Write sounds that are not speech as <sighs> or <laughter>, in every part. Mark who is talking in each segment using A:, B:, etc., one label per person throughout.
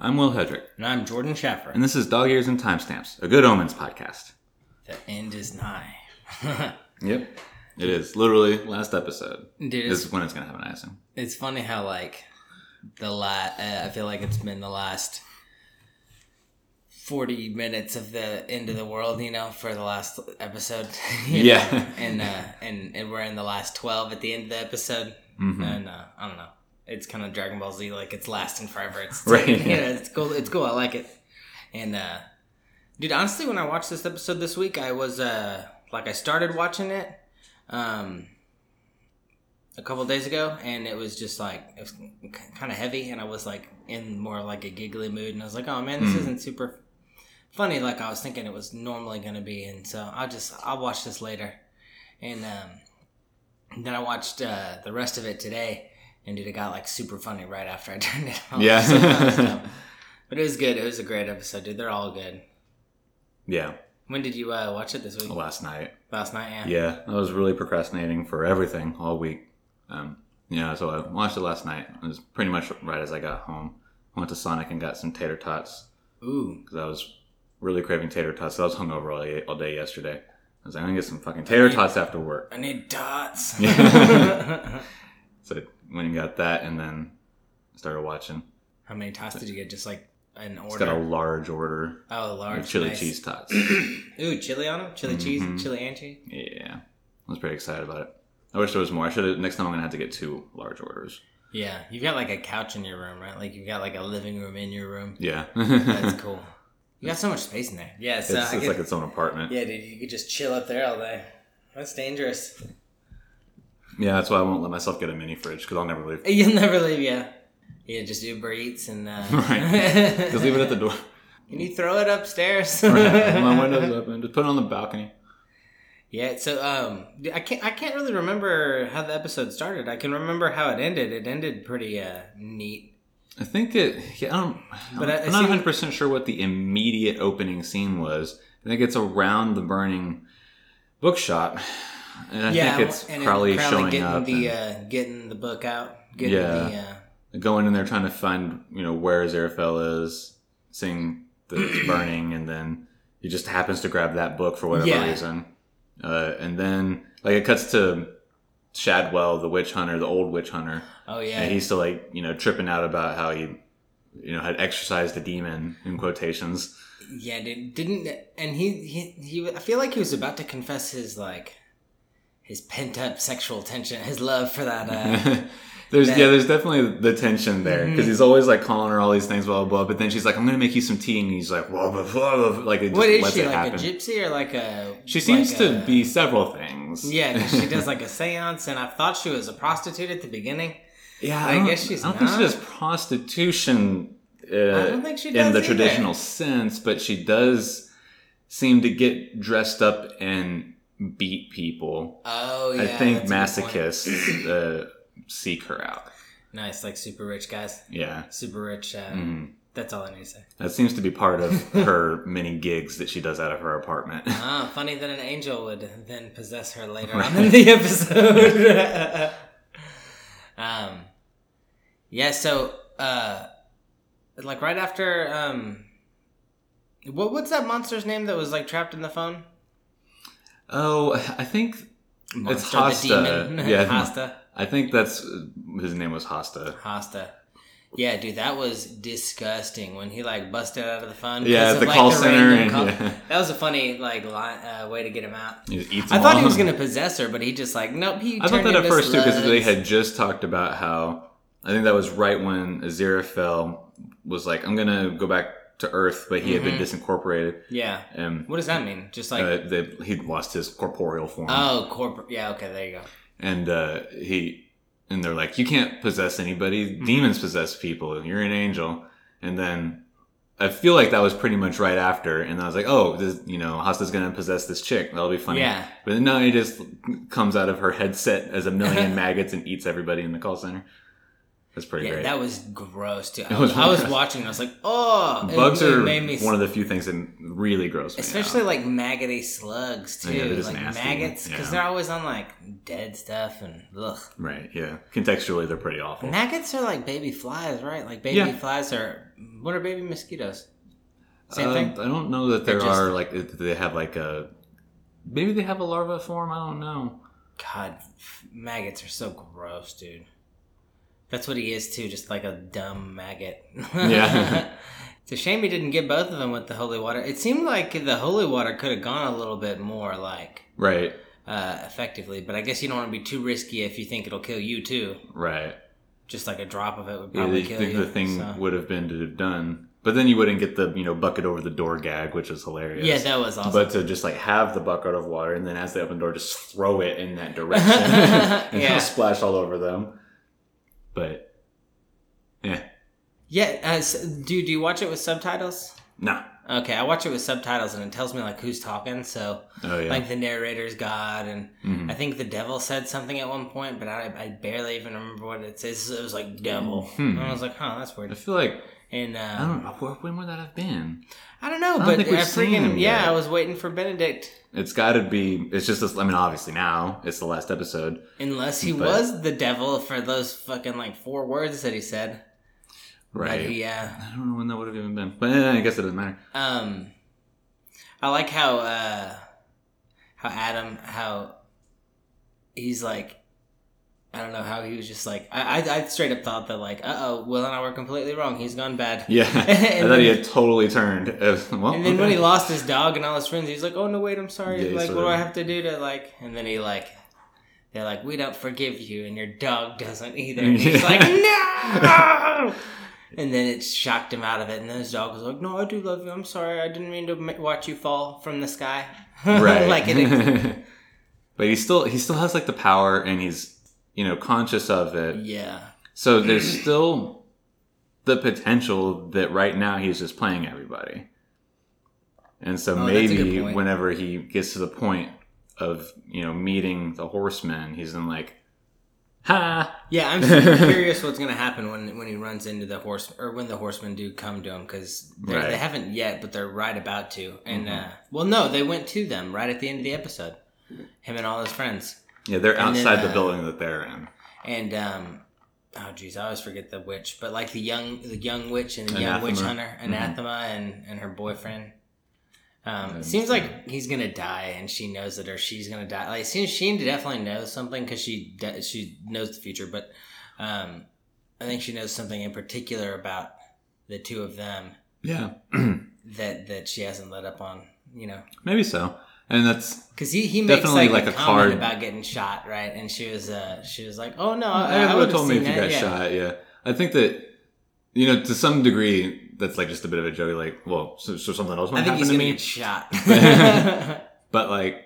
A: I'm Will Hedrick,
B: And I'm Jordan Schaffer.
A: and this is Dog Ears and Timestamps, a Good Omens podcast.
B: The end is nigh. <laughs>
A: Yep, it is literally last episode.
B: Dude,
A: This is when it's gonna happen, I assume.
B: it's funny how, like, the last, uh, I feel like it's been the last 40 minutes of the end of the world, you know, for the last episode. <laughs>
A: Yeah.
B: know? And, uh, and, and we're in the last 12 at the end of the episode.
A: Mhm.
B: And, uh, I don't know. It's kind of Dragon Ball Z, like, it's lasting forever. It's, <laughs>
A: Right,
B: yeah,
A: yeah.
B: it's cool. It's cool. I like it. And, uh, Dude, honestly, when I watched this episode this week, I was uh like I started watching it um a couple days ago, and it was just like it was kind of heavy, and I was like in more like a giggly mood, and I was like, oh man, this
A: Mm.
B: isn't super funny like I was thinking it was normally gonna be, and so I'll just I'll watch this later, and um then I watched uh the rest of it today, and dude, it got like super funny right after I <laughs> turned it on.
A: Yeah.
B: So that was dope. but it was good. It was a great episode, dude. They're all good.
A: Yeah,
B: When did you uh, watch it this week?
A: last night.
B: Last night, yeah.
A: Yeah, I was really procrastinating for everything all week. Um, yeah, so I watched it last night. It was pretty much right as I got home. I went to Sonic and got some tater tots
B: Ooh.
A: because I was really craving tater tots. I was hungover all day, all day yesterday. I was like, I'm gonna get some fucking tater tots after work.
B: I need dots. <laughs> <laughs>
A: So went and got that, and then started watching.
B: How many tots did you get? Just like an
A: It's
B: order.
A: got a large order
B: oh,
A: of
B: large
A: chili
B: nice.
A: cheese tots. <clears throat>
B: Ooh, chili on them? Chili
A: Mhm.
B: cheese? Chili and cheese?
A: yeah, I was pretty excited about it. I wish there was more. I should have. Next time, I'm gonna have to get two large orders.
B: Yeah. You've got like a couch in your room, right? Like you've got like a living room in your room.
A: Yeah,
B: That's cool. <laughs> You got so much space in there. Yeah, so
A: it's, it's
B: could-
A: like its own apartment.
B: yeah, dude, you could just chill up there all day. That's dangerous.
A: Yeah, that's why I won't let myself get a mini fridge because I'll never leave. <laughs>
B: You'll never leave, yeah. Yeah, just Uber Eats and uh, <laughs>
A: Right. <laughs> Just leave it at the door.
B: Can you throw it upstairs?
A: My window's open. Just put it on the balcony.
B: Yeah, so um, I can't I can't really remember how the episode started. I can remember how it ended. It ended pretty uh, neat.
A: I think it. Yeah, I don't.
B: But I-
A: I'm not 100 percent sure what the immediate opening scene was. I think it's around the burning bookshop, and I
B: yeah,
A: think it's
B: and it-
A: probably showing
B: getting
A: up.
B: the
A: and
B: uh, getting the book out. Getting
A: Yeah.
B: the, uh,
A: going in there trying to find you know where Aziraphale is, seeing that it's <clears throat> burning, and then he just happens to grab that book for whatever
B: Yeah.
A: reason, uh, and then like it cuts to Shadwell, the witch hunter, the old witch hunter,
B: oh yeah,
A: and he's still like you know tripping out about how he you know had exercised a demon in quotations.
B: yeah, dude, didn't and he, he he I feel like he was about to confess his like his pent up sexual tension, his love for that. Uh, <laughs>
A: there's
B: that-
A: yeah, there's definitely the tension there because
B: Mhm.
A: he's always like calling her all these things, blah blah blah. But then she's like, "I'm gonna make you some tea," and he's like, "Blah blah blah,", blah. like it just
B: what is
A: lets
B: she
A: it
B: like
A: happen.
B: a gypsy or like a?
A: She seems
B: like
A: to
B: a-
A: be several things.
B: Yeah, she does like a <laughs> séance, and I thought she was a prostitute at the beginning.
A: yeah.
B: I
A: don't-
B: guess she's
A: I don't think she does prostitution. Uh,
B: I don't think she does in
A: the
B: either.
A: traditional sense, but she does seem to get dressed up and beat people.
B: Oh yeah,
A: I think
B: that's a good point.
A: masochists uh, <clears throat> seek her out.
B: Nice, like super rich guys,
A: Yeah.
B: super rich. Uh,
A: Mhm.
B: That's all I need to say.
A: That seems to be part of <laughs> her many gigs that she does out of her apartment.
B: Ah, funny that an angel would then possess her later
A: Right.
B: on in the episode. <laughs> um, yeah. So, uh, like right after, um, what what's that monster's name that was like trapped in the phone?
A: Oh, I think
B: Monster,
A: Hastur.
B: The demon. <laughs>
A: Yeah.
B: Hastur.
A: I think that's his name was Hastur.
B: Hastur. Yeah, dude, that was disgusting when he like busted out of the phone.
A: Yeah,
B: of,
A: the
B: like,
A: call center and-
B: call-
A: yeah. <laughs>
B: That was a funny like line, uh, way to get him out. I thought he was gonna possess her, but he just like nope. He
A: I thought that at first too because they had just talked about how I think that was right when Aziraphale was like, "I'm gonna go back to Earth," but he had been disincorporated,
B: Yeah.
A: and
B: What does that mean? Just like
A: uh, they, he lost his corporeal form,
B: oh, corporate. Yeah. Okay. There you go.
A: and uh, he and they're like, "You can't possess anybody.
B: Mm-hmm.
A: Demons possess people. You're an angel." And then I feel like that was pretty much right after, and I was like, "Oh, this, you know, Hastur's gonna possess this chick. That'll be funny."
B: Yeah.
A: But no, he just comes out of her headset as a million <laughs> maggots and eats everybody in the call center. That's pretty
B: Yeah,
A: great.
B: that was gross too. I was, I was <laughs> watching. I was like, oh,
A: Bugs
B: it
A: are
B: made me
A: one of the few things that really gross me
B: Especially
A: out.
B: like maggoty slugs too,
A: Yeah, they're just
B: like
A: nasty,
B: maggots, because
A: yeah.
B: they're always on like dead stuff and ugh.
A: right. Yeah, contextually they're pretty awful.
B: Maggots are like baby flies, right? Like baby
A: Yeah.
B: flies are what are baby mosquitoes? Same
A: Uh,
B: thing.
A: I don't know that there
B: They're just-
A: like they have like a maybe they have a larva form. I don't know.
B: God, maggots are so gross, dude. That's what he is too, just like a dumb maggot.
A: Yeah. <laughs>
B: it's a shame he didn't get both of them with the holy water. It seemed like the holy water could have gone a little bit more like
A: Right.
B: uh, effectively, but I guess you don't want to be too risky if you think it'll kill you too.
A: Right.
B: Just like a drop of it would
A: Yeah,
B: probably
A: they
B: kill
A: think
B: you.
A: the thing
B: so.
A: would have been to have done, but then you wouldn't get the you know bucket over the door gag, which is hilarious.
B: Yeah, that was awesome.
A: But to just like have the bucket of water and then as they open the door, just throw it in that direction <laughs> <laughs> and
B: Yeah.
A: splash all over them. But yeah,
B: yeah, uh, do do you watch it with subtitles?
A: no.
B: Okay, I watch it with subtitles and it tells me like who's talking. So
A: Oh yeah.
B: like the narrator's God, and
A: Mhm.
B: I think the devil said something at one point, but I, I barely even remember what it says. It was like devil,
A: Hmm.
B: and I was like, huh, that's weird.
A: I feel like
B: And uh,
A: I don't know where, when would that have been.
B: I don't know,
A: don't
B: but
A: think we've
B: I
A: seen
B: freaking yeah. I was waiting for Benedict.
A: It's got to be. It's just. This, I mean, obviously now it's the last episode.
B: Unless he
A: But-
B: was the devil for those fucking like four words that he said.
A: Right.
B: But uh,
A: I don't know when that would have even been, but eh, I guess it doesn't matter.
B: Um, I like how uh, how Adam how he's like. I don't know how he was just like I I, I straight up thought that like uh oh Will and I were completely wrong. He's gone bad.
A: Yeah, <laughs> I
B: And
A: thought he had totally turned. Uh, <laughs> well,
B: and then when he lost his dog and all his friends he's like oh no wait I'm sorry.
A: Yeah,
B: like what do I have to do to like and then he like they're like we don't forgive you and your dog doesn't either. And he's <laughs> like no! And then it shocked him out of it. And then his dog was like no I do love you. I'm sorry. I didn't mean to watch you fall from the sky.
A: Right,
B: like it
A: but he still he still has like the power, and he's you know conscious of it.
B: yeah
A: So there's <clears throat> still the potential that right now he's just playing everybody, and so
B: Oh, that's a good
A: maybe whenever he gets to the point of you know meeting the horsemen, he's in like, ha,
B: Yeah, I'm <laughs> curious what's gonna happen when when he runs into the horse or when the horsemen do come to him because
A: Right. Mm-hmm.
B: they haven't yet, but they're right about to. And uh, well, no, they went to them right at the end of the episode. Him and all his friends,
A: yeah, they're
B: And then,
A: outside the
B: uh,
A: building that they're in.
B: and um, oh geez, I always forget the witch, but like the young the young witch and the young witch hunter,
A: Mhm.
B: anathema, and and her boyfriend. Um, it seems like he's gonna die, and she knows it, or she's gonna die. Like, seems she definitely knows something because she de- she knows the future. But um, I think she knows something in particular about the two of them
A: Yeah,
B: that that she hasn't let up on. You know,
A: maybe so, and that's
B: because he he makes
A: Definitely
B: like,
A: like
B: a,
A: a card.
B: about getting shot, right? And she was uh she was like, oh no, I,
A: I,
B: I
A: would
B: would
A: have told me if you got
B: yeah.
A: shot. Yeah, I think that you know to some degree that's like just a bit of a joke. Like, well, so, so something else might
B: I think
A: happen
B: he's
A: to me.
B: get shot. <laughs> <laughs>
A: But like,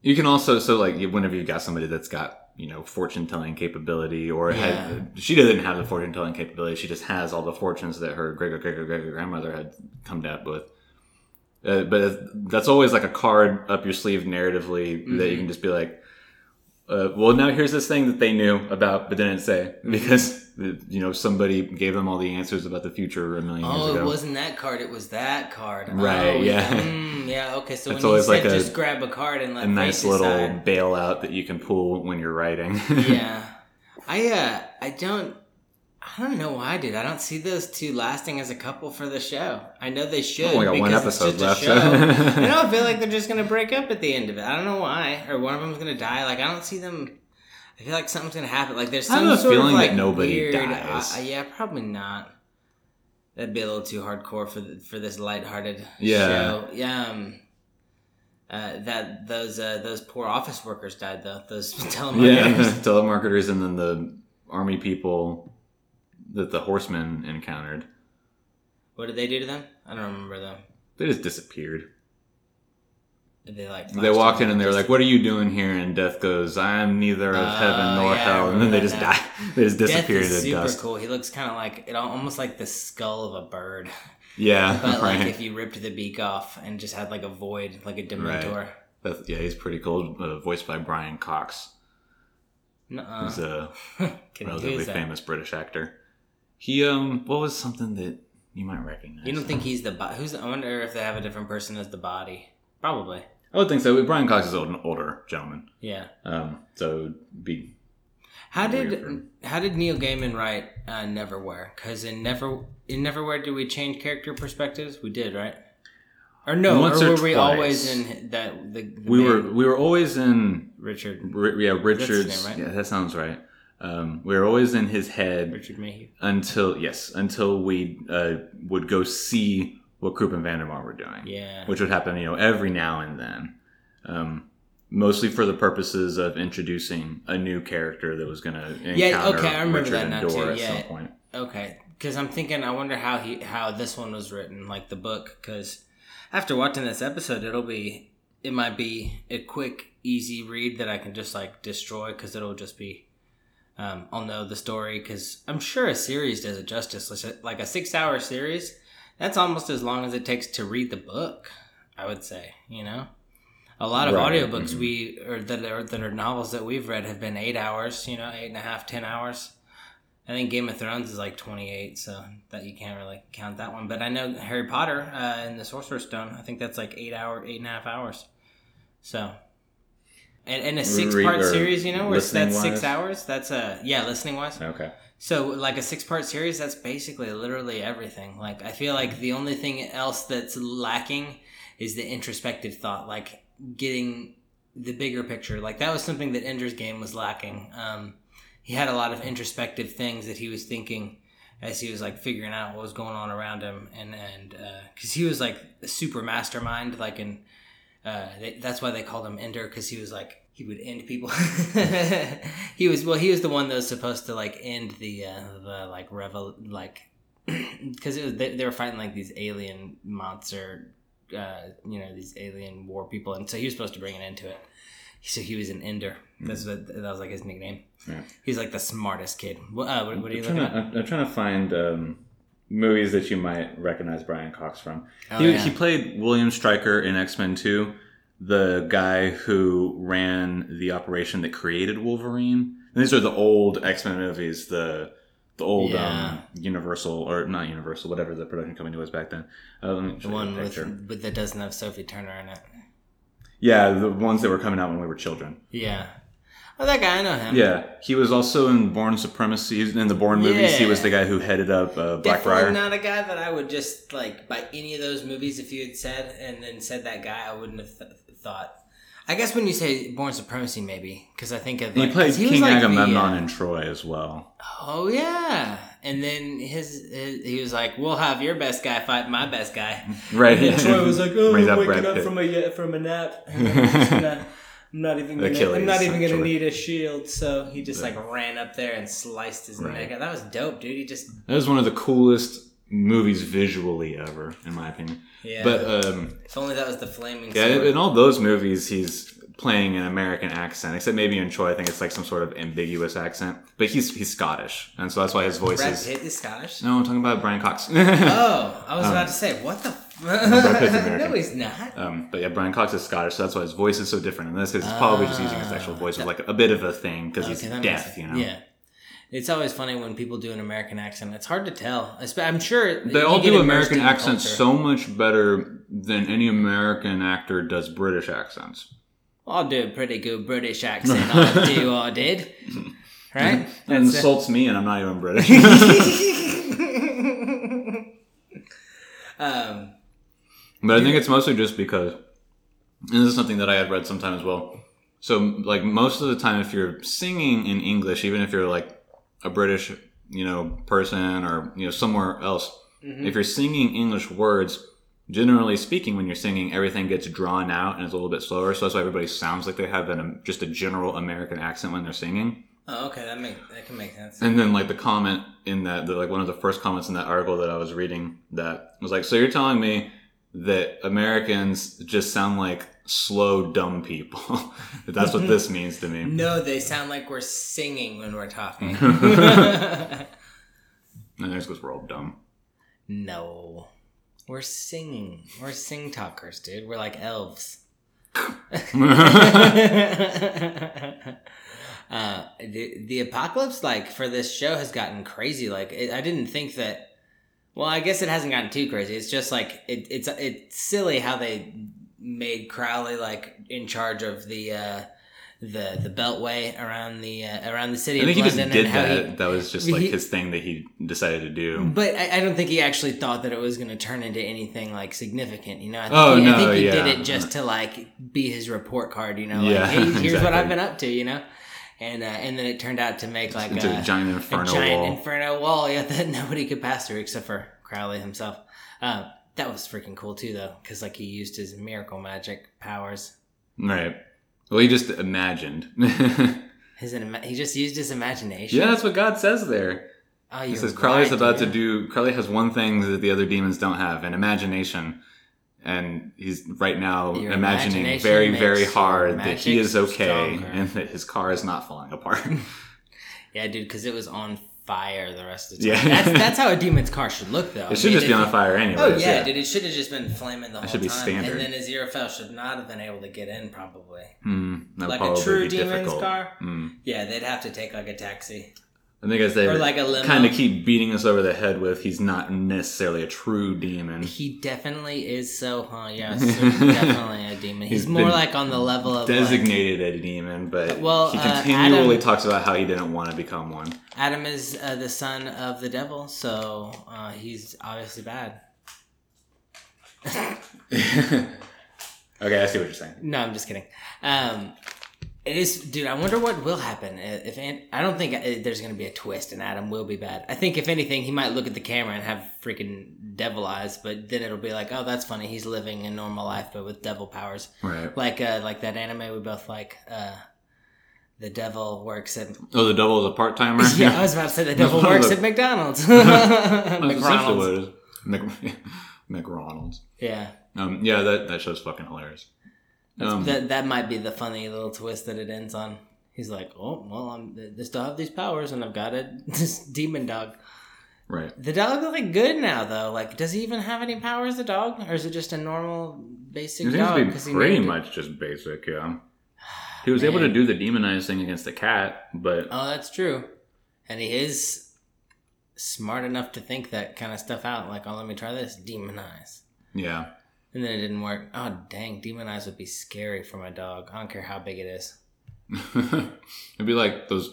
A: you can also so like whenever you've got somebody that's got you know fortune telling capability, or
B: Yeah.
A: had, she doesn't have the fortune telling capability. She just has all the fortunes that her great great great great grandmother had come up with. Uh, but that's always like a card up your sleeve narratively that
B: Mm-hmm.
A: you can just be like, uh, well, now here's this thing that they knew about but didn't say
B: Mm-hmm.
A: because <laughs> you know somebody gave them all the answers about the future a million years ago.
B: Oh, it wasn't that card. It was that card.
A: Right,
B: Oh,
A: yeah.
B: Mm, <laughs> yeah. Okay. So
A: It's
B: when
A: always
B: said
A: like a-
B: just grab a card and let
A: a nice little
B: decide.
A: bailout that you can pull when you're writing. <laughs>
B: yeah. I uh I don't I don't know why, dude. I don't see those two lasting as a couple for the show. I know they should.
A: Oh, we got one episode left.
B: show. <laughs> I don't feel like they're just gonna break up at the end of it. I don't know why, or one of them's gonna die. Like I don't see them. I feel like something's gonna happen. Like there's
A: I
B: some sort
A: feeling
B: of
A: that
B: like
A: nobody
B: weird.
A: dies.
B: Uh, yeah, probably not. That'd be a little too hardcore for the, for this lighthearted
A: Yeah.
B: show. Yeah. Um, uh, that those uh, those poor office workers died though. Those <laughs> telemarketers.
A: yeah, <laughs>
B: telemarketers
A: and then the army people that the horsemen encountered.
B: what did they do to them? I don't remember them.
A: They just disappeared.
B: Did they like?
A: They walked in and they were like, "What are you doing here?" And Death goes, "I am neither of
B: Oh,
A: heaven nor
B: yeah,
A: hell." And then they just die. <laughs> They just
B: Death
A: disappeared
B: is
A: into
B: super
A: dust.
B: cool. He looks kind of like it, almost like the skull of a bird,
A: Yeah, <laughs>
B: but like if you ripped the beak off and just had like a void, like a Dementor.
A: That's- yeah, he's pretty cool. Uh, voiced by Brian Cox,
B: Nuh-uh.
A: who's a <laughs> relatively famous British actor. He um, what was something that you might recognize?
B: You don't think he's the bo- who's? The, I wonder if they have a different person as the body. Probably.
A: I would think so. Brian Cox is an older gentleman,
B: Yeah.
A: um, so be
B: How did
A: for
B: how did Neil Gaiman write uh, Neverwhere? Because in Never in Neverwhere, did we change character perspectives? We did, right? Or no?
A: Once
B: or
A: or
B: were we always in that the, the
A: we were we were always in
B: Richard
A: Ri- yeah Richard's
B: name, right?
A: yeah that sounds right. Um, we were always in his head
B: Richard Mayhew?
A: until yes until we uh, would go see what Croup and Vandemar were doing,
B: Yeah.
A: which would happen you know every now and then, um, mostly for the purposes of introducing a new character that was going to encounter
B: Yeah, okay, I remember
A: Richard
B: that
A: and
B: now,
A: Door
B: too,
A: at
B: yeah.
A: some point.
B: Okay, because I'm thinking, I wonder how he how this one was written, like the book. Because after watching this episode, it'll be it might be a quick, easy read that I can just like destroy because it'll just be um, I'll know the story because I'm sure a series does it justice. Like- a six hour series, that's almost as long as it takes to read the book. I would say, you know. A lot of
A: Right,
B: audiobooks
A: mhm.
B: we or that are that are novels that we've read have been eight hours, you know, eight and a half, ten hours. I think Game of Thrones is like 28, so that you can't really count that one. But I know Harry Potter uh, and the Sorcerer's Stone, I think that's like eight hour, eight and a half hours. So, and, and a six part series, you know, where that's six hours. That's a yeah, listening wise.
A: Okay.
B: So like a six part series, that's basically literally everything. Like I feel like the only thing else that's lacking is the introspective thought, like getting the bigger picture. Like that was something that Ender's Game was lacking. Um, he had a lot of introspective things that he was thinking as he was like figuring out what was going on around him, and and because he was like a super mastermind, like in uh, they, that's why they called him Ender because he was like he would end people. <laughs> he was well, he was the one that was supposed to like end the uh, the like revel like <clears throat> because they, they were fighting like these alien monster, uh, you know, these alien war people, and so he was supposed to bring an end to it. So he was an Ender. That's what that was like his nickname.
A: Yeah.
B: He's like the smartest kid. What, uh, what, what are you
A: I'm
B: looking
A: to,
B: at?
A: I'm, I'm trying to find um, movies that you might recognize Brian Cox from.
B: Oh,
A: he,
B: yeah.
A: he played William Stryker in X Men 2, the guy who ran the operation that created Wolverine. And these are the old X Men movies, the the old
B: Yeah.
A: um, Universal or not Universal, whatever the production company was back then. Uh,
B: The one with,
A: picture.
B: that doesn't have Sophie Turner in it.
A: yeah, the ones that were coming out when we were children.
B: Yeah. Oh, that guy, I know him.
A: Yeah, he was also in Bourne Supremacy. In the Bourne movies, he was the guy who headed up uh,
B: Definitely
A: Blackbriar.
B: not a guy that I would just like by any of those movies. If you had said and then said that guy, I wouldn't have th- thought. I guess when you say Bourne Supremacy, maybe because I think of
A: He
B: like,
A: played
B: 'cause was
A: King
B: like the,
A: Agamemnon
B: uh,
A: in Troy as well.
B: Oh yeah, and then his, his he was like, "We'll have your best guy fight my best guy."
A: Right.
B: And <laughs> Troy was like, "Oh, I'm waking
A: Brad
B: up from a from a nap. <laughs> I'm, just gonna, I'm not even gonna,
A: Achilles,
B: I'm not even gonna need a shield." So he just like ran up there and sliced his
A: Right.
B: neck. out. That was dope, dude. He just
A: That was one of the coolest movies visually ever, in my opinion.
B: yeah.
A: But um,
B: if only that was the flaming
A: yeah,
B: sword.
A: in all those movies, he's playing an American accent, except maybe in Troy, I think it's like some sort of ambiguous accent. But he's he's Scottish, and so that's why his voice
B: Brad
A: is.
B: Pitt is Scottish.
A: No, I'm talking about Brian Cox. <laughs>
B: Oh, I was about to say, what the? F-
A: Brad Pitt's American. <laughs>
B: no, he's not.
A: Um, but yeah, Brian Cox is Scottish, so that's why his voice is so different. And this is probably just using his actual voice as like a bit of a thing because he's
B: Ah. Okay, that makes
A: deaf, you know.
B: Yeah. It's always funny when people do an American accent. It's hard to tell. I'm sure
A: They all do American accents so much better than any American actor does British accents.
B: I'll do a pretty good British accent. I'll do. <laughs> I did. Right? <laughs>
A: It. insults me, and I'm not even British.
B: um,
A: but I think it's mostly just because, and this is something that I had read sometime as well. So, like most of the time, if you're singing in English, even if you're like a British, you know, person or you know somewhere else,
B: Mm-hmm.
A: if you're singing English words, generally speaking, when you're singing, everything gets drawn out and it's a little bit slower. So that's why everybody sounds like they have an, just a general American accent when they're singing.
B: oh, okay, that make that can make sense.
A: And then like the comment in that, the, like one of the first comments in that article that I was reading that was like, so you're telling me that Americans just sound like slow, dumb people. <laughs> That's what this means to me.
B: No, they sound like we're singing when we're talking. <laughs> <laughs>
A: And there's because we're all dumb.
B: no, we're singing. We're sing talkers, dude. We're like elves. uh, the, the apocalypse, like for this show, has gotten crazy. Like it, I didn't think that. Well, I guess it hasn't gotten too crazy. It's just like it, it's it's silly how they made Crowley like in charge of the uh, the the beltway around the uh, around the city
A: I think
B: of
A: he just did that.
B: he.
A: that was just like
B: he-
A: his thing that he decided to do.
B: But I, I don't think he actually thought that it was going to turn into anything like significant. You know, I think,
A: Oh,
B: he, I think he
A: yeah.
B: did it just to like be his report card. You know, like
A: Yeah,
B: hey, <laughs> here's what. I've been up to. You know, and uh, and then it turned out to make like a,
A: a giant
B: a
A: inferno
B: giant
A: wall.
B: inferno wall, yeah, <laughs> that nobody could pass through except for Crowley himself. Uh, that was freaking cool too, though, because like he used his miracle magic powers.
A: right. Well, he just imagined. <laughs>
B: His he just used his imagination.
A: yeah, that's what God says there.
B: oh,
A: He says Crowley's
B: right,
A: about to do. Crowley has one thing that the other demons don't have: an imagination. And he's right now
B: Your
A: imagining very, very hard that he is okay
B: stronger.
A: and that his car is not falling apart. <laughs>
B: Yeah, dude, because it was on fire the rest of the time.
A: Yeah.
B: that's, that's how a <laughs> demon's car should look, though.
A: it should just be on fire anyway.
B: Oh yeah, dude! It should have just been flaming the whole
A: should be
B: time,
A: standard.
B: and then Aziraphale should not have been able to get in, probably.
A: Mm,
B: like a true demon's
A: difficult.
B: car.
A: Mm.
B: Yeah, they'd have to take like a taxi
A: I think as they
B: or like a
A: kind of keep beating us over the head with, he's not necessarily a true demon.
B: He definitely is so, huh? Yeah, <laughs> so definitely a demon. He's,
A: He's
B: more like on the level of like,
A: Designated a demon, but
B: Well,
A: he
B: uh,
A: continually
B: Adam-
A: talks about how he didn't want to become one.
B: Adam is uh, the son of the devil, so uh, he's obviously bad. <laughs>
A: okay, I see what you're saying.
B: No, I'm just kidding. Um, it is, dude. I wonder what will happen if Ant- I don't think uh, there's going to be a twist and Adam will be bad. I think if anything, he might look at the camera and have freaking devil eyes, but then it'll be like, oh, that's funny. He's living a normal life, but with devil powers,
A: Right.
B: like uh, like that anime we both like. Uh, the devil works at.
A: Oh, the devil is a part timer. <laughs>
B: Yeah, I was about to say the devil works at <laughs> McDonald's. <laughs> McDonald's.
A: what it is. Mc, McRonald's.
B: Yeah,
A: Um, yeah, that that show's fucking hilarious. Um,
B: that that might be the funny little twist that it ends on. He's like, oh well, I'm I still have these powers, and I've got a <laughs> this demon dog.
A: right.
B: The dog looks like good now, though. Like, does he even have any powers? The dog, or is it just a normal basic
A: It seems
B: dog?
A: to be
B: 'Cause he
A: pretty
B: named it-
A: much just basic, yeah. He was <sighs> able to do the demonized thing against the cat, but
B: Oh, that's true, and he is smart enough to think that kind of stuff out. Like, oh, let me try this, demonize,
A: yeah.
B: And then it didn't work. Oh, dang, demon eyes would be scary for my dog. I don't care how big it is. <laughs>
A: It'd be like those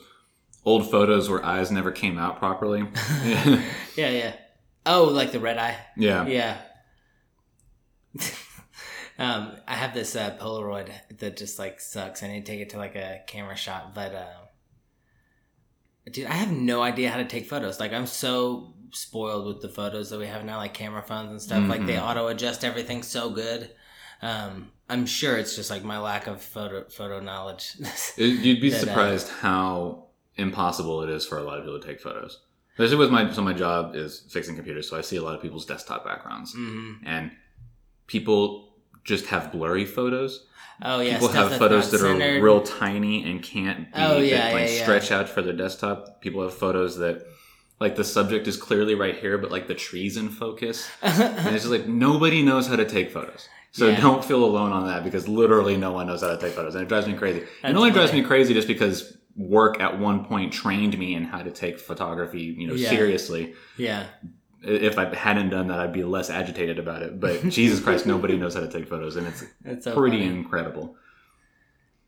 A: old photos where eyes never came out properly. <laughs> <laughs> yeah.
B: Yeah. Oh, like the red eye.
A: yeah.
B: Yeah. um, I have this uh, Polaroid that just like sucks. I need to take it to like a camera shot, but uh, dude, I have no idea how to take photos. Like I'm so spoiled with the photos that we have now, like camera phones and stuff. Like they
A: Mhm.
B: auto adjust everything so good. Um, I'm sure it's just like my lack of photo photo knowledge. <laughs>
A: You'd be
B: That, uh,
A: surprised how impossible it is for a lot of people to take photos. Especially with my so my job is fixing computers, so I see a lot of people's desktop backgrounds,
B: hmm
A: and people just have blurry photos.
B: Oh yeah,
A: people have photos that are real tiny and can't be
B: Oh,
A: that, like
B: yeah, yeah.
A: stretch out for their desktop. People have photos that like the subject is clearly right here, but like the trees in focus. <laughs> And it's just like nobody knows how to take photos. So
B: Yeah.
A: don't feel alone on that because literally no one knows how to take photos. And it drives me crazy. And it
B: That's
A: only drives me crazy just because work at one point trained me in how to take photography, you know,
B: Yeah.
A: seriously.
B: yeah.
A: If I hadn't done that, I'd be less agitated about it. But <laughs> Jesus Christ, nobody knows how to take photos, and it's
B: That's so
A: pretty
B: funny.
A: incredible.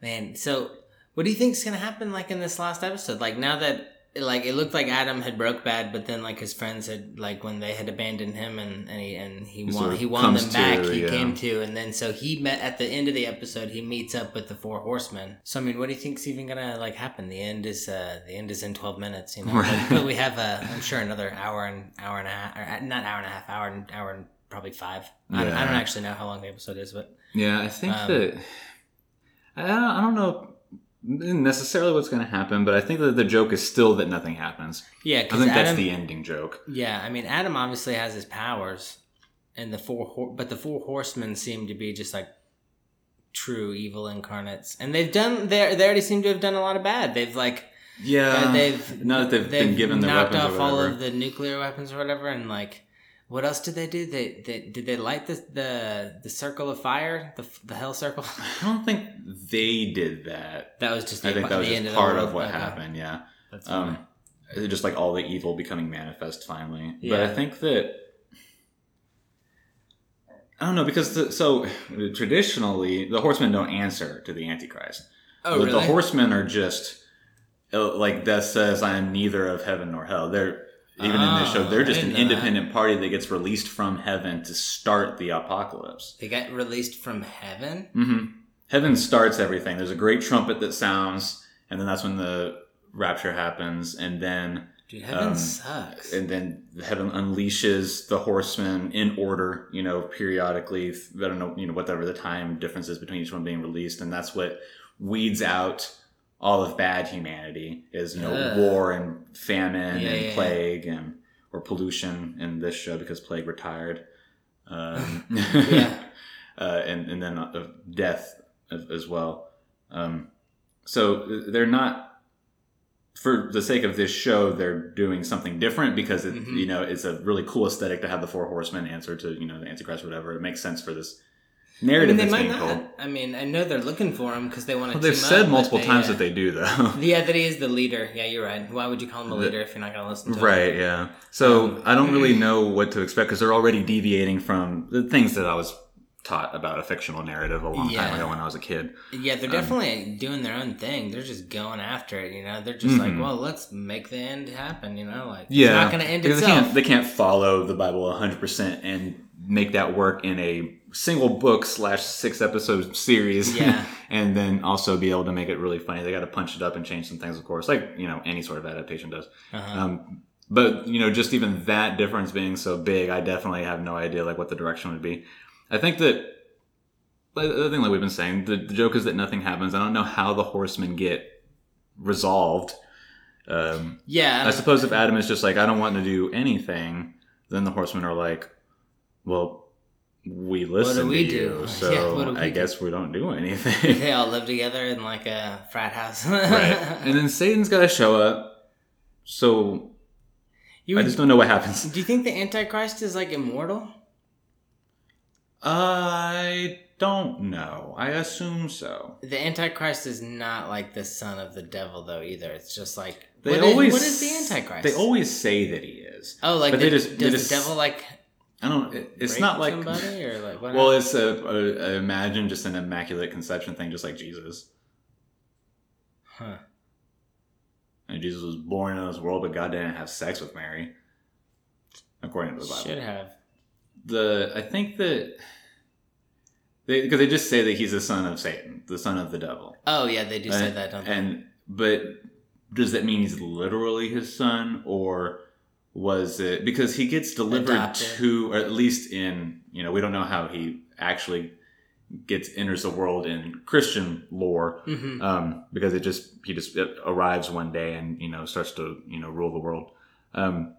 B: Man, so what do you think is gonna happen like in this last episode? Like now that like it looked like Adam had broke bad, but then like his friends had like when they had abandoned him and, and he and he
A: He
B: won
A: sort of
B: he won them back.
A: to,
B: he
A: yeah.
B: came to, and then so he met at the end of the episode. He meets up with the four horsemen. So I mean, what do you think's even gonna like happen? The end is uh the end is in twelve minutes, you know.
A: Right.
B: But, but we have uh, I'm sure another hour and hour and a half, or not hour and a half, hour and hour and probably five. I, don't, I don't actually know how long the episode is, but
A: Yeah, I think
B: Um,
A: that I don't, I don't know necessarily what's going to happen, but I think that the joke is still that nothing happens.
B: yeah,
A: I think
B: Adam,
A: that's the ending joke.
B: Yeah, I mean, Adam obviously has his powers, and the four, but the four horsemen seem to be just like true evil incarnates, and they've done they they already seem to have done a lot of bad. They've like
A: Yeah,
B: uh, they've
A: now that they've, been given the
B: knocked
A: weapons
B: off all of the nuclear weapons or whatever, and like What else did they do? They, they did they light the the the circle of fire, the the hell circle? <laughs>
A: I don't think they did that.
B: That was just the,
A: I think that was just part of what
B: Okay.
A: happened. Yeah.
B: That's.
A: Um, just like all the evil becoming manifest finally. But I think that I don't know because the, so traditionally the horsemen don't answer to the Antichrist.
B: oh, really?
A: the horsemen are just uh, like Death says, "I am neither of heaven nor hell." They're even in this show,
B: Oh,
A: they're just an
B: didn't that.
A: independent party that gets released from heaven to start the apocalypse.
B: they got released from heaven.
A: hmm Heaven starts everything. There's a great trumpet that sounds, and then that's when the rapture happens, and then
B: Dude, heaven
A: Um,
B: sucks.
A: and then heaven unleashes the horsemen in order, you know, periodically. I don't know, you know, whatever the time difference is between each one being released, and that's what weeds out all of bad humanity is you know
B: Ugh.
A: war and famine
B: Yeah,
A: and
B: yeah, yeah.
A: plague and or pollution in this show because plague retired, um, <laughs> <laughs>
B: Yeah.
A: uh, and and then uh, death as, as well. Um, so they're not for the sake of this show, they're doing something different because it,
B: Mhm.
A: you know it's a really cool aesthetic to have the four horsemen answer to you know the Antichrist, or whatever. It makes sense for this
B: I
A: narrative
B: mean, they might not.
A: told.
B: I mean, I know they're looking for him because they want to.
A: Well, they've said multiple
B: they,
A: times
B: uh,
A: that they do, though. <laughs>
B: Yeah, that he is the leader. Yeah, you're right. Why would you call him a
A: The-
B: leader if you're not going to listen to him?
A: right? Yeah. So
B: Um,
A: I don't really <clears throat> know what to expect because they're already deviating from the things that I was taught about a fictional narrative a long time ago when I was a kid.
B: Yeah, they're
A: Um,
B: definitely doing their own thing. They're just going after it. You know, they're just like,
A: Mhm.
B: well, let's make the end happen. You know, like
A: Yeah,
B: it's not going to end
A: because they can't they can't follow the Bible hundred percent and make that work in a single book slash six episode series.
B: Yeah. <laughs>
A: and then also be able to make it really funny. They got to punch it up and change some things, of course, like you know any sort of adaptation does.
B: Uh-huh.
A: Um, but you know, just even that difference being so big, I definitely have no idea like what the direction would be. I think that the thing that we've been saying, the, the joke is that nothing happens. I don't know how the horsemen get resolved. Um,
B: yeah,
A: I suppose if Adam is just like, I don't want to do anything, then the horsemen are like, well, we listen
B: we
A: to
B: do?
A: you, <laughs>
B: Yeah,
A: so
B: what do we
A: I
B: do?"
A: guess we don't do <laughs> <laughs> anything.
B: they all live together in like a frat house.
A: right. And then Satan's got to show up. So
B: you
A: I just don't know what happens.
B: do you think the Antichrist is like immortal?
A: I don't know. I assume so.
B: The Antichrist is not like the son of the devil, though. Either it's just like
A: They
B: what is-
A: always
B: what is the Antichrist?
A: They always say that he is.
B: oh, like
A: but
B: the,
A: they just- they
B: does
A: just-
B: the devil like
A: I don't. it- It's not like.
B: somebody or like?
A: Well, it's a, a, a imagine just an immaculate conception thing, just like Jesus.
B: huh.
A: And Jesus was born in this world, but God didn't have sex with Mary, according to the Bible.
B: should have.
A: The I think that they because they just say that he's the son of Satan, the son of the devil.
B: Oh yeah, they do say that, don't they?
A: and but does that mean he's literally his son, or was it because he gets delivered
B: Adopted.
A: to, or at least in you know we don't know how he actually gets enters the world in Christian lore
B: hmm
A: um, because it just he just arrives one day and you know starts to you know rule the world. Um,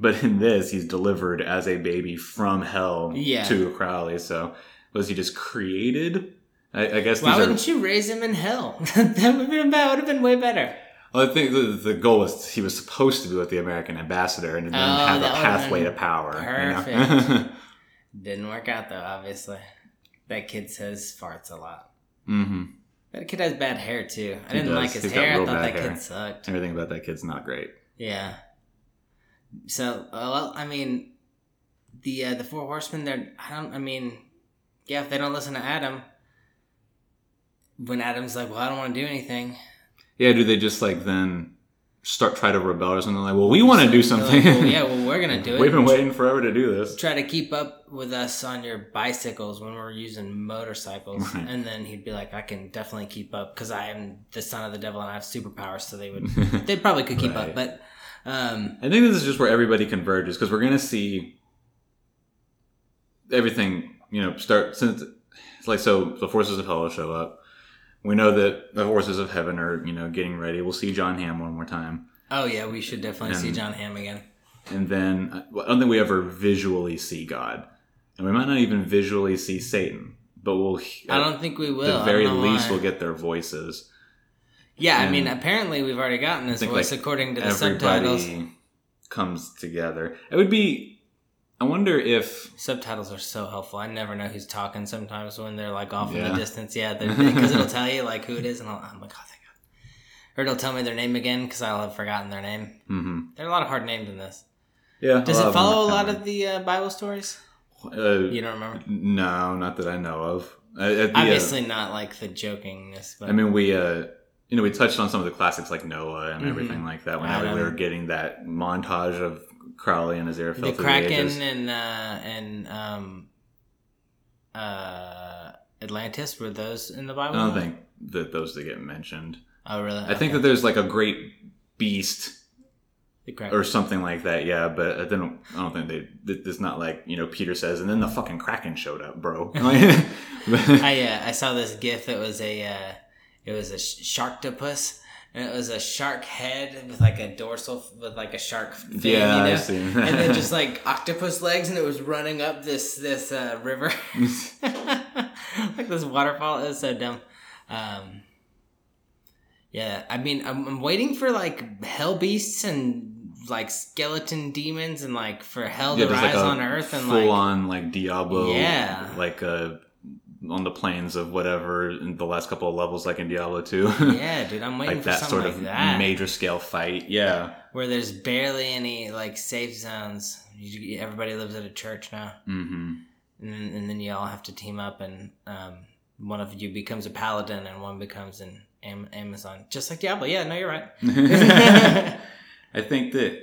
A: but in this, he's delivered as a baby from hell
B: Yeah.
A: to Crowley. So was he just created? I, I guess
B: Why wouldn't you raise him in hell? <laughs> that would have been that would have been way better.
A: I think the, the goal was he was supposed to be with the American ambassador and then
B: Oh,
A: have a pathway to power. you know?
B: perfect. <laughs> Didn't work out though. Obviously, that kid says farts a lot.
A: hmm
B: That kid has bad hair too. I
A: He
B: didn't
A: does.
B: like his
A: He's
B: hair. I thought that
A: hair.
B: kid sucked.
A: Everything about that kid's not great.
B: Yeah. So, uh, well, I mean, the uh, the four horsemen. They're. I don't. I mean, yeah. If they don't listen to Adam, when Adam's like, "Well, I don't want to do anything,"
A: Yeah, do they just like then start try to rebel or something like, well, we want to do
B: they're like,
A: something.
B: "Well, yeah, well, we're gonna <laughs> do it.
A: We've been waiting forever to do this.
B: Try to keep up with us on your bicycles when we're using motorcycles,
A: Right.
B: and then he'd be like, "I can definitely keep up because I am the son of the devil and I have superpowers." So they would, <laughs> they probably could keep
A: Right.
B: up, but um,
A: I think this is just where everybody converges because we're gonna see everything, you know, start since it's like so the forces of hell show up. We know that the horses of heaven are, you know, getting ready. We'll see John Hamm one more time.
B: oh yeah, we should definitely see John Hamm again.
A: And then uh, I don't think we ever visually see God. And we might not even visually see Satan, but we'll
B: I don't think we will.
A: at the very least
B: why.
A: we'll get their voices.
B: Yeah, I mean, apparently we've already gotten this voice
A: like,
B: according to the subtitles.
A: Comes together. It would be I wonder if
B: Subtitles are so helpful. I never know who's talking sometimes when they're like off in the distance. Yeah, <laughs> because it'll tell you like who it is, and I'll, I'm like, oh, thank God. Or it'll tell me their name again because I'll have forgotten their name.
A: hmm
B: There are a lot of hard names in this.
A: yeah.
B: Does it follow a lot
A: kinda-
B: the uh, Bible stories?
A: Uh,
B: You don't remember?
A: no, not that I know of. Uh, the, uh,
B: Obviously not like the jokingness, but
A: I mean, we uh, you know we touched on some of the classics like Noah and
B: Mhm.
A: everything like that. Whenever we were getting that montage of Crowley and Aziraphale
B: the Kraken
A: the
B: and uh, and um, uh, Atlantis were those in the Bible?
A: I don't think that those that get mentioned.
B: Oh, really?
A: I think that there's like a great beast or something like that. Yeah, but I don't. I don't think they. It's not like you know Peter says, and then the fucking Kraken showed up, bro. <laughs> <laughs>
B: I uh, I saw this GIF that was a uh, it was a sh- sharktopus. And it was a shark head with like a dorsal with like a shark fin,
A: Yeah,
B: you know?
A: I've seen <laughs> that.
B: and then just like octopus legs, and it was running up this this uh, river, <laughs> like this waterfall. It was so dumb. Um, yeah, I mean, I'm, I'm waiting for like hell beasts and like skeleton demons and like for hell
A: yeah,
B: to rise
A: like
B: on Earth and
A: full
B: like
A: on like Diablo.
B: Yeah.
A: like uh, on the plains of whatever in the last couple of levels, like in Diablo two.
B: yeah, dude, I'm <laughs> waiting
A: like
B: for
A: that sort
B: like
A: of
B: that.
A: major scale fight. Yeah.
B: where there's barely any like safe zones. You, everybody lives at a church now,
A: Mm-hmm.
B: and then, and then you all have to team up, and um, one of you becomes a paladin, and one becomes an Am- Amazon, just like Diablo. Yeah, no, you're right. <laughs> <laughs>
A: I think that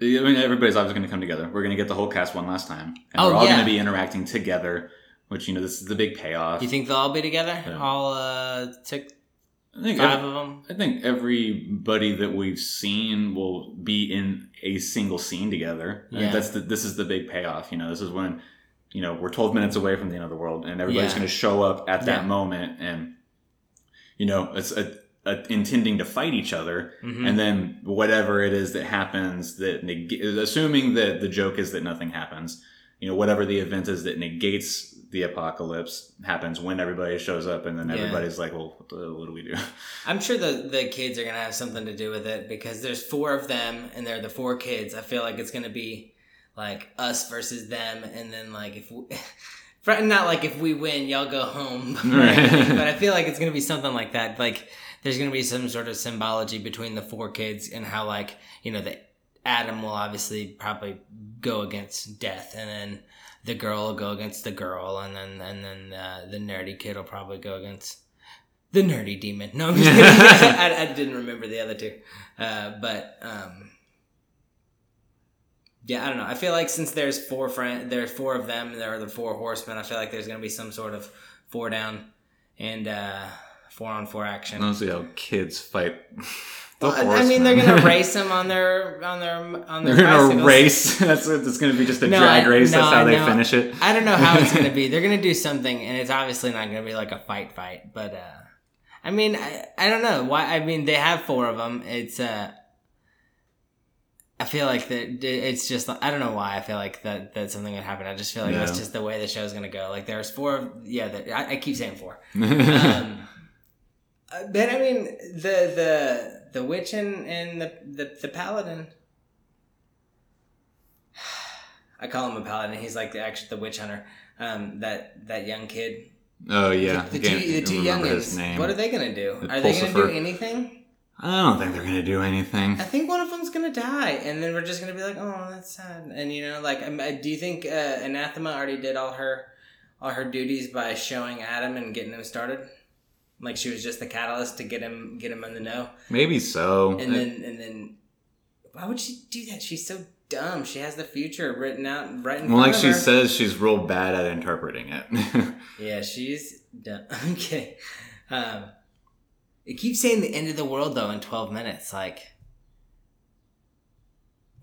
A: I mean everybody's obviously going to come together. We're going to get the whole cast one last time, and
B: Oh,
A: we're all
B: yeah.
A: going to be interacting together. Which you know, this is the big payoff.
B: you think they'll all be together?
A: Yeah.
B: All uh, six,
A: I think
B: five
A: ev-
B: of them.
A: I think everybody that we've seen will be in a single scene together. I think
B: Yeah.
A: that's the, this is the big payoff. You know, this is when you know we're 12 minutes away from the end of the world, and everybody's
B: Yeah.
A: going to show up at that
B: Yeah.
A: moment, and you know, it's a, a, intending to fight each other,
B: Mhm.
A: and then whatever it is that happens that neg- assuming that the joke is that nothing happens. You know, whatever the event is that negates the apocalypse happens when everybody shows up, and then
B: Yeah.
A: everybody's like, "Well, what, the, what do we do?" <laughs>
B: I'm sure the the kids are gonna have something to do with it because there's four of them and they're the four kids. I feel like it's gonna be like us versus them, and then like if we, <laughs> not like if we win, y'all go home. <laughs>
A: Right.
B: but I feel like it's gonna be something like that. Like there's gonna be some sort of symbology between the four kids and how like you know the Adam will obviously probably go against death, and then the girl will go against the girl, and then and then uh, the nerdy kid will probably go against the nerdy demon. No, I'm just kidding. <laughs> I, I didn't remember the other two, uh, but um, yeah, I don't know. I feel like since there's four friend, there's four of them, there are the four horsemen. I feel like there's gonna be some sort of four down and uh, four on four action.
A: I don't see how kids fight. The
B: Well, I mean, they're gonna <laughs> race them on their on their on their.
A: They're gonna race. <laughs> That's what it's gonna be. Just a
B: No,
A: drag race.
B: no,
A: That's how they finish it.
B: I don't know how it's gonna be. <laughs> They're gonna do something, and it's obviously not gonna be like a fight fight. But uh, I mean, I, I don't know why. I mean, they have four of them. It's uh, I feel like that it's just I don't know why I feel like that that something would happen. I just feel like that's just the way the show's gonna go. Like there's four. of- Yeah, there- I, I keep saying four. Um, uh, but I mean, the the the witch and, and the, the the paladin. <sighs> I call him a paladin. He's like the actually the witch hunter. Um, that that young kid.
A: oh yeah,
B: the, the two the two youngins. What are they gonna do?
A: The
B: Are they gonna do anything?
A: I don't think they're gonna do anything.
B: I think one of them's gonna die, and then we're just gonna be like, "Oh, that's sad." And you know, like, do you think uh, Anathema already did all her all her duties by showing Adam and getting him started? Like she was just the catalyst to get him get him in the know,
A: Maybe so.
B: and then and then why would she do that? She's so dumb. She has the future written out right in
A: well, like she
B: her.
A: says, she's real bad at interpreting it. <laughs>
B: Yeah, she's dumb. <laughs> I'm. Um, it keeps saying the end of the world though in 12 minutes. Like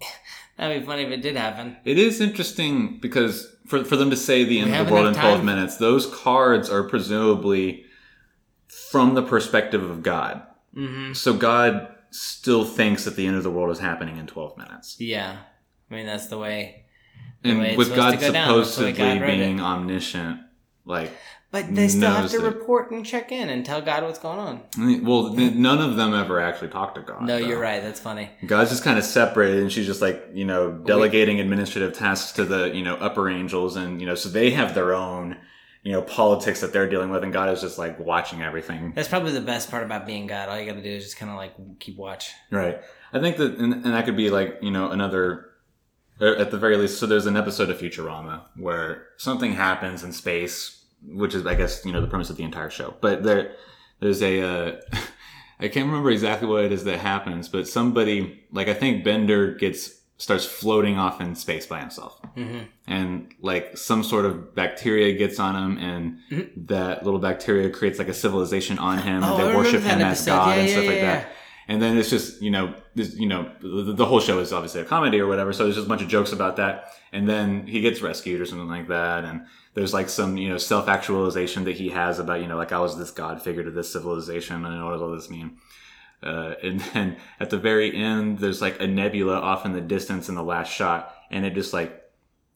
B: <laughs> that'd be funny if it did happen.
A: it is interesting because for for them to say the
B: We
A: end of the world in twelve minutes, those cards are presumably from the perspective of God.
B: Mm-hmm.
A: So God still thinks that the end of the world is happening in twelve minutes.
B: Yeah, I mean that's the way. The way
A: And
B: it's
A: with God
B: to go down, that's the way
A: supposedly
B: God
A: being omniscient, like
B: But they still have to
A: that-
B: report and check in and tell God what's going on.
A: well none of them ever actually talk to God.
B: No,
A: though.
B: you're right. That's funny.
A: God's just kind of separated, and she's just like you know delegating administrative tasks to the you know upper angels, and you know so they have their own you know politics that they're dealing with, and God is just like watching everything.
B: That's probably the best part about being God. All you got to do is just kind of like keep watch.
A: Right. I think that, and, and that could be like you know another. At the very least, so there's an episode of Futurama where something happens in space, which is, I guess, you know, the premise of the entire show. But there, there's a, uh, <laughs> I can't remember exactly what it is that happens, but somebody, like I think Bender gets starts floating off in space by himself,
B: hmm
A: and like some sort of bacteria gets on him, and
B: Mhm.
A: that little bacteria creates like a civilization on him,
B: Oh,
A: and they
B: remember
A: worship him as. God
B: Yeah,
A: and
B: yeah,
A: stuff like
B: yeah,
A: that. And then it's just you know this you know the, the whole show is obviously a comedy or whatever, so there's just a bunch of jokes about that. And then he gets rescued or something like that, and there's like some you know self actualization that he has about you know like I was this god figure to this civilization, and I know what does all this mean? Uh, and then at the very end, there's like a nebula off in the distance in the last shot, and it just like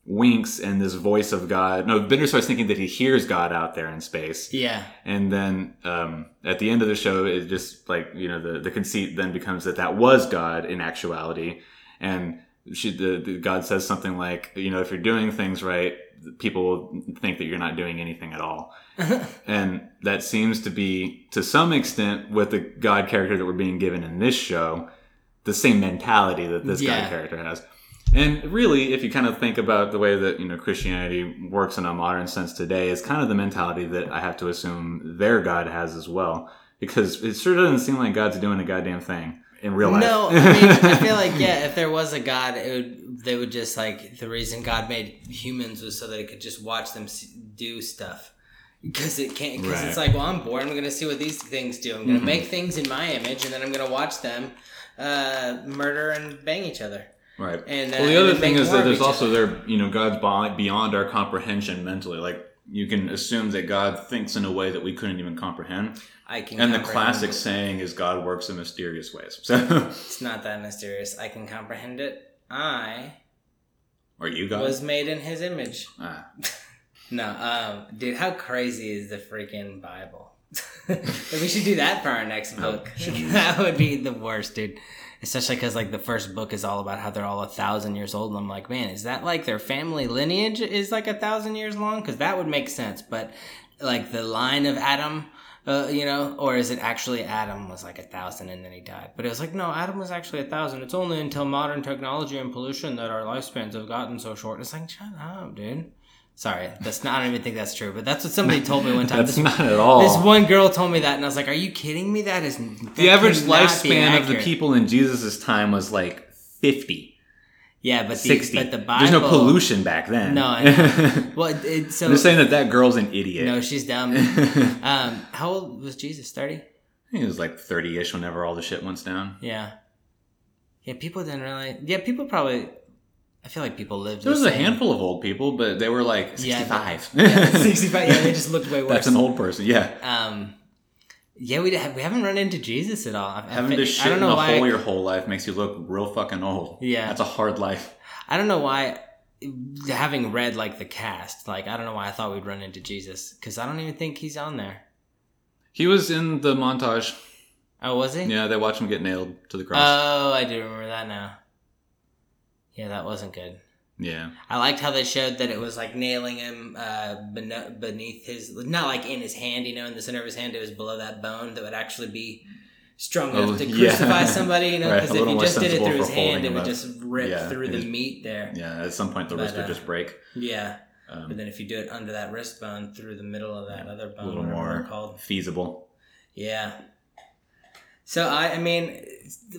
A: winks, and this voice of God. No, Bender starts thinking that he hears God out there in space,
B: Yeah.
A: and then um, at the end of the show, it just like you know the the conceit then becomes that that was God in actuality, and she the, the God says something like you know if you're doing things right, people will think that you're not doing anything at all, <laughs> and that seems to be to some extent with the God character that we're being given in this show, the same mentality that this
B: Yeah.
A: God character has. And really, if you kind of think about the way that you know Christianity works in a modern sense today, is kind of the mentality that I have to assume their God has as well, because it sure doesn't seem like God's doing a goddamn thing in real life.
B: No, I mean, I feel like yeah, if there was a God, it would they would just like the reason God made humans was so that it could just watch them do stuff. Because it can't. Because it's like, well, I'm bored. I'm gonna see what these things do. I'm gonna
A: Mhm.
B: make things in my image, and then I'm gonna watch them uh, murder and bang each other.
A: right.
B: And uh,
A: Well, the other thing is that there's also
B: other.
A: there, you know, God's beyond our comprehension mentally. Like you can assume that God thinks in a way that we couldn't even comprehend.
B: I can.
A: And the classic saying is God works in mysterious ways. So, <laughs>
B: It's not that mysterious. I can comprehend it. I
A: are you God?
B: was made in His image.
A: Ah. <laughs>
B: No, um, dude, how crazy is the freaking Bible? <laughs> we should do that for our next
A: Oh,
B: book. that would be the worst, dude. Especially because like the first book is all about how they're all a thousand years old, and I'm like, man, is that like their family lineage is like a thousand years long? Because that would make sense. But like the line of Adam, uh, you know, or is it actually Adam was like a thousand and then he died? But it was like, no, Adam was actually a thousand. It's only until modern technology and pollution that our lifespans have gotten so short. It's like, shut up, dude. Sorry, that's not. I don't even think that's true, but that's what somebody told me one time.
A: That's
B: this,
A: not at all.
B: this one girl told me that, and I was like, "Are you kidding me? That is that
A: the average lifespan of the people in Jesus' time was like 50,
B: Yeah, but the
A: 60.
B: but the Bible.
A: There's no pollution back then.
B: No. <laughs> Well, it, so
A: I'm just saying that that girl's an idiot.
B: no, she's dumb. <laughs> Um, how old was Jesus? Thirty.
A: He was like 30 ish whenever all the shit went down.
B: Yeah. Yeah, people didn't really. Yeah, people probably. I feel like people lived.
A: There was
B: the
A: a handful of old people, but they were like
B: Yeah,
A: 65. <laughs> <laughs>
B: Yeah, sixty-five. Yeah, they just looked way worse.
A: That's an old person, yeah.
B: Um, yeah, we have, we haven't run into Jesus at all. I, I
A: Having to
B: I
A: shit
B: don't
A: in
B: know
A: the
B: why.
A: hole your whole life makes you look real fucking old.
B: Yeah.
A: That's a hard life.
B: I don't know why. Having read like the cast, like I don't know why I thought we'd run into Jesus because I don't even think he's on there.
A: He was in the montage.
B: Oh, was he?
A: Yeah, they watch him get nailed to the cross.
B: Oh, I do remember that now. Yeah, that wasn't good.
A: yeah.
B: I liked how they showed that it was like nailing him uh, beneath his, not like in his hand, you know, in the center of his hand. It was below that bone that would actually be strong
A: Oh,
B: enough to <laughs>
A: yeah.
B: crucify somebody, you know, because
A: a
B: if you just did it through his hand, it would
A: up.
B: just rip
A: Yeah,
B: through the meat there.
A: Yeah, at some point the
B: But,
A: wrist would
B: uh,
A: just break.
B: Yeah.
A: Um,
B: But then if you do it under that wrist bone, through the middle of that other bone,
A: a
B: little
A: more
B: called.
A: feasible.
B: Yeah. So I, I mean,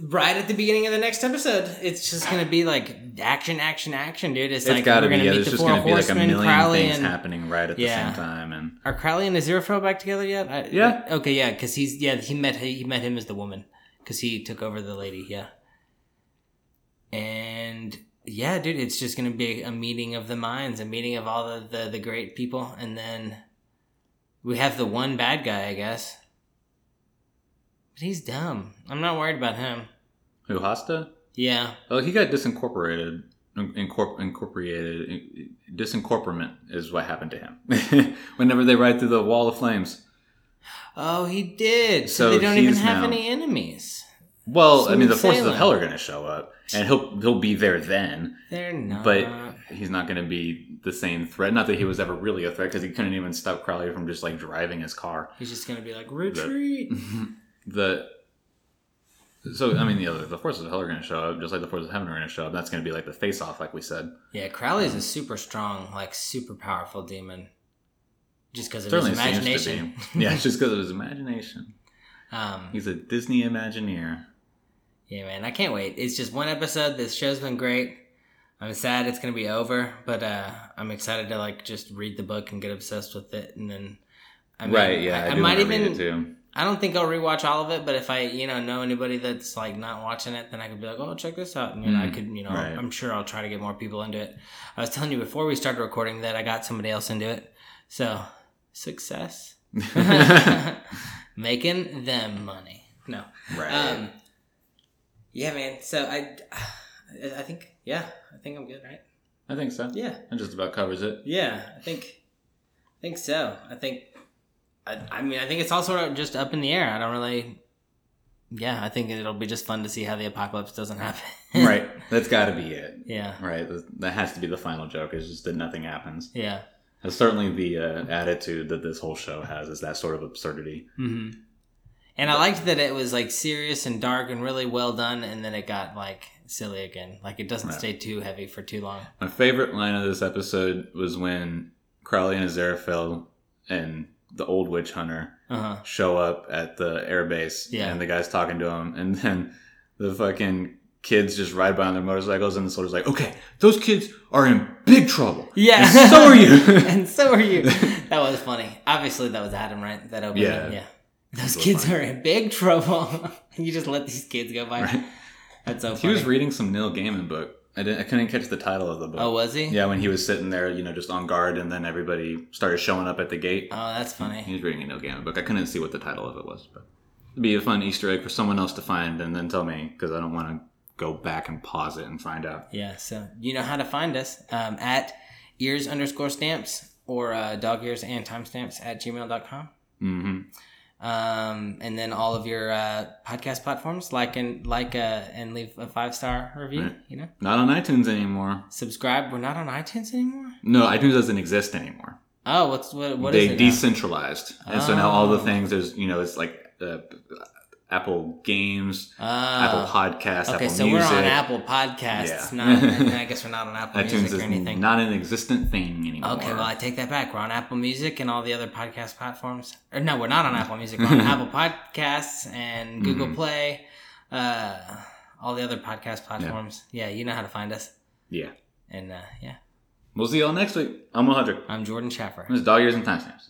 B: right at the beginning of the next episode, it's just gonna be like action, action, action, dude. It's,
A: it's
B: like
A: got to
B: we're gonna
A: Yeah,
B: meet
A: there's
B: the
A: just to be like a
B: horsemen,
A: million
B: Crowley
A: things
B: and
A: happening right at
B: Yeah.
A: the same time, and
B: are Crowley and Aziraphale back together yet? I,
A: Yeah.
B: Okay, yeah, because he's yeah he met he met him as the woman because he took over the lady. Yeah. And yeah, dude, it's just gonna be a meeting of the minds, a meeting of all the the, the great people, and then we have the one bad guy, I guess. But he's dumb. I'm not worried about him.
A: who Hastur?
B: Yeah.
A: Oh, he got disincorporated. incorpor- incorporated disincorporament is what happened to him. <laughs> Whenever they ride through the wall of flames.
B: Oh, he did. So,
A: So
B: they don't even have
A: now-
B: any enemies.
A: Well, I mean, the
B: Smooth
A: forces of hell are going to show up, and he'll he'll be there then.
B: They're not.
A: But he's not going to be the same threat. Not that he was ever really a threat, because he couldn't even stop Crowley from just like driving his car.
B: he's just gonna be like retreat. <laughs>
A: the so I mean, the other the forces of hell are going to show up, just like the forces of heaven are going to show up. That's going to be like the face off, like we said.
B: Yeah, Crowley's a super strong, like super powerful demon. Just because <laughs> of his imagination.
A: Yeah, just because of his imagination.
B: um,
A: He's a Disney Imagineer.
B: yeah, man, I can't wait. It's just one episode. This show's been great. I'm sad it's gonna be over, but uh, I'm excited to like just read the book and get obsessed with it, and then. I mean,
A: right? Yeah,
B: I,
A: I,
B: I might even. I don't think I'll rewatch all of it, but if I, you know, know anybody that's like not watching it, then I could be like, oh, check this out. And you know, I
A: Mm,
B: could, you know,
A: right.
B: I'm sure I'll try to get more people into it. I was telling you before we started recording that I got somebody else into it. So, success. <laughs> <laughs> Making them money. No.
A: right.
B: Um, yeah, man. So I, I think, yeah, I think I'm good, right?
A: I think so.
B: Yeah.
A: That just about covers it.
B: Yeah, I think, I think so. I think, I, I mean, I think it's all sort of just up in the air. I don't really, yeah, I think it'll be just fun to see how the apocalypse doesn't happen. <laughs>
A: right. That's got to be it.
B: Yeah.
A: Right. That has to be the final joke. Is just that nothing happens.
B: Yeah.
A: That's certainly the uh, attitude that this whole show has. Is that sort of absurdity.
B: hmm And I liked that it was like serious and dark and really well done, and then it got like silly again. Like it doesn't
A: Right.
B: stay too heavy for too long.
A: My favorite line of this episode was when Crowley and Aziraphale and the old witch hunter
B: Uh huh.
A: show up at the airbase
B: Yeah.
A: and the guy's talking to him and then the fucking kids just ride by on their motorcycles and the soldier's like okay those kids are in big trouble
B: Yeah.
A: and so are you <laughs>
B: and so are you. That was funny. Obviously, that was Adam, right? That opening.
A: Yeah.
B: Yeah. Those kids
A: funny.
B: are in big trouble. <laughs> you just let these kids go by.
A: Right.
B: That's so
A: he
B: funny.
A: was reading some Neil Gaiman book I, didn't, I couldn't catch the title of the book
B: oh, was he?
A: yeah when he was sitting there you know just on guard and then everybody started showing up at the gate
B: Oh, that's funny.
A: he was reading a Neil Gaiman book I couldn't see what the title of it was but it'd be a fun Easter egg for someone else to find and then tell me because I don't want to go back and pause it and find out
B: Yeah. So you know how to find us um, at ears underscore stamps or uh, dog ears and timestamps at gmail.com.
A: mm-hmm
B: Um, and then all of your uh, podcast platforms, like and like uh, and leave a five star review.
A: Right.
B: You know,
A: Not on iTunes anymore.
B: subscribe. We're not on iTunes anymore.
A: No, iTunes doesn't exist anymore.
B: Oh, what's what? What is
A: they
B: it now?
A: decentralized, and so now all the
B: Oh.
A: things there's you know it's like uh, Apple Games,
B: Oh.
A: Apple Podcasts,
B: Okay,
A: Apple
B: so
A: Music.
B: we're on Apple Podcasts.
A: Yeah.
B: Not, <laughs> I guess we're not on Apple
A: iTunes
B: Music or anything.
A: not an existent thing anymore.
B: Okay, well, I take that back. We're on Apple Music and all the other podcast platforms. Or no, we're not on Apple Music. We're on <laughs> Apple Podcasts and Google
A: Mhm.
B: Play, uh, all the other podcast platforms. Yeah. you know how to find us.
A: yeah.
B: And uh, yeah,
A: We'll see y'all next week. I'm Hundred.
B: I'm Jordan Schaffer.
A: This is Dog Ears and Timestamps.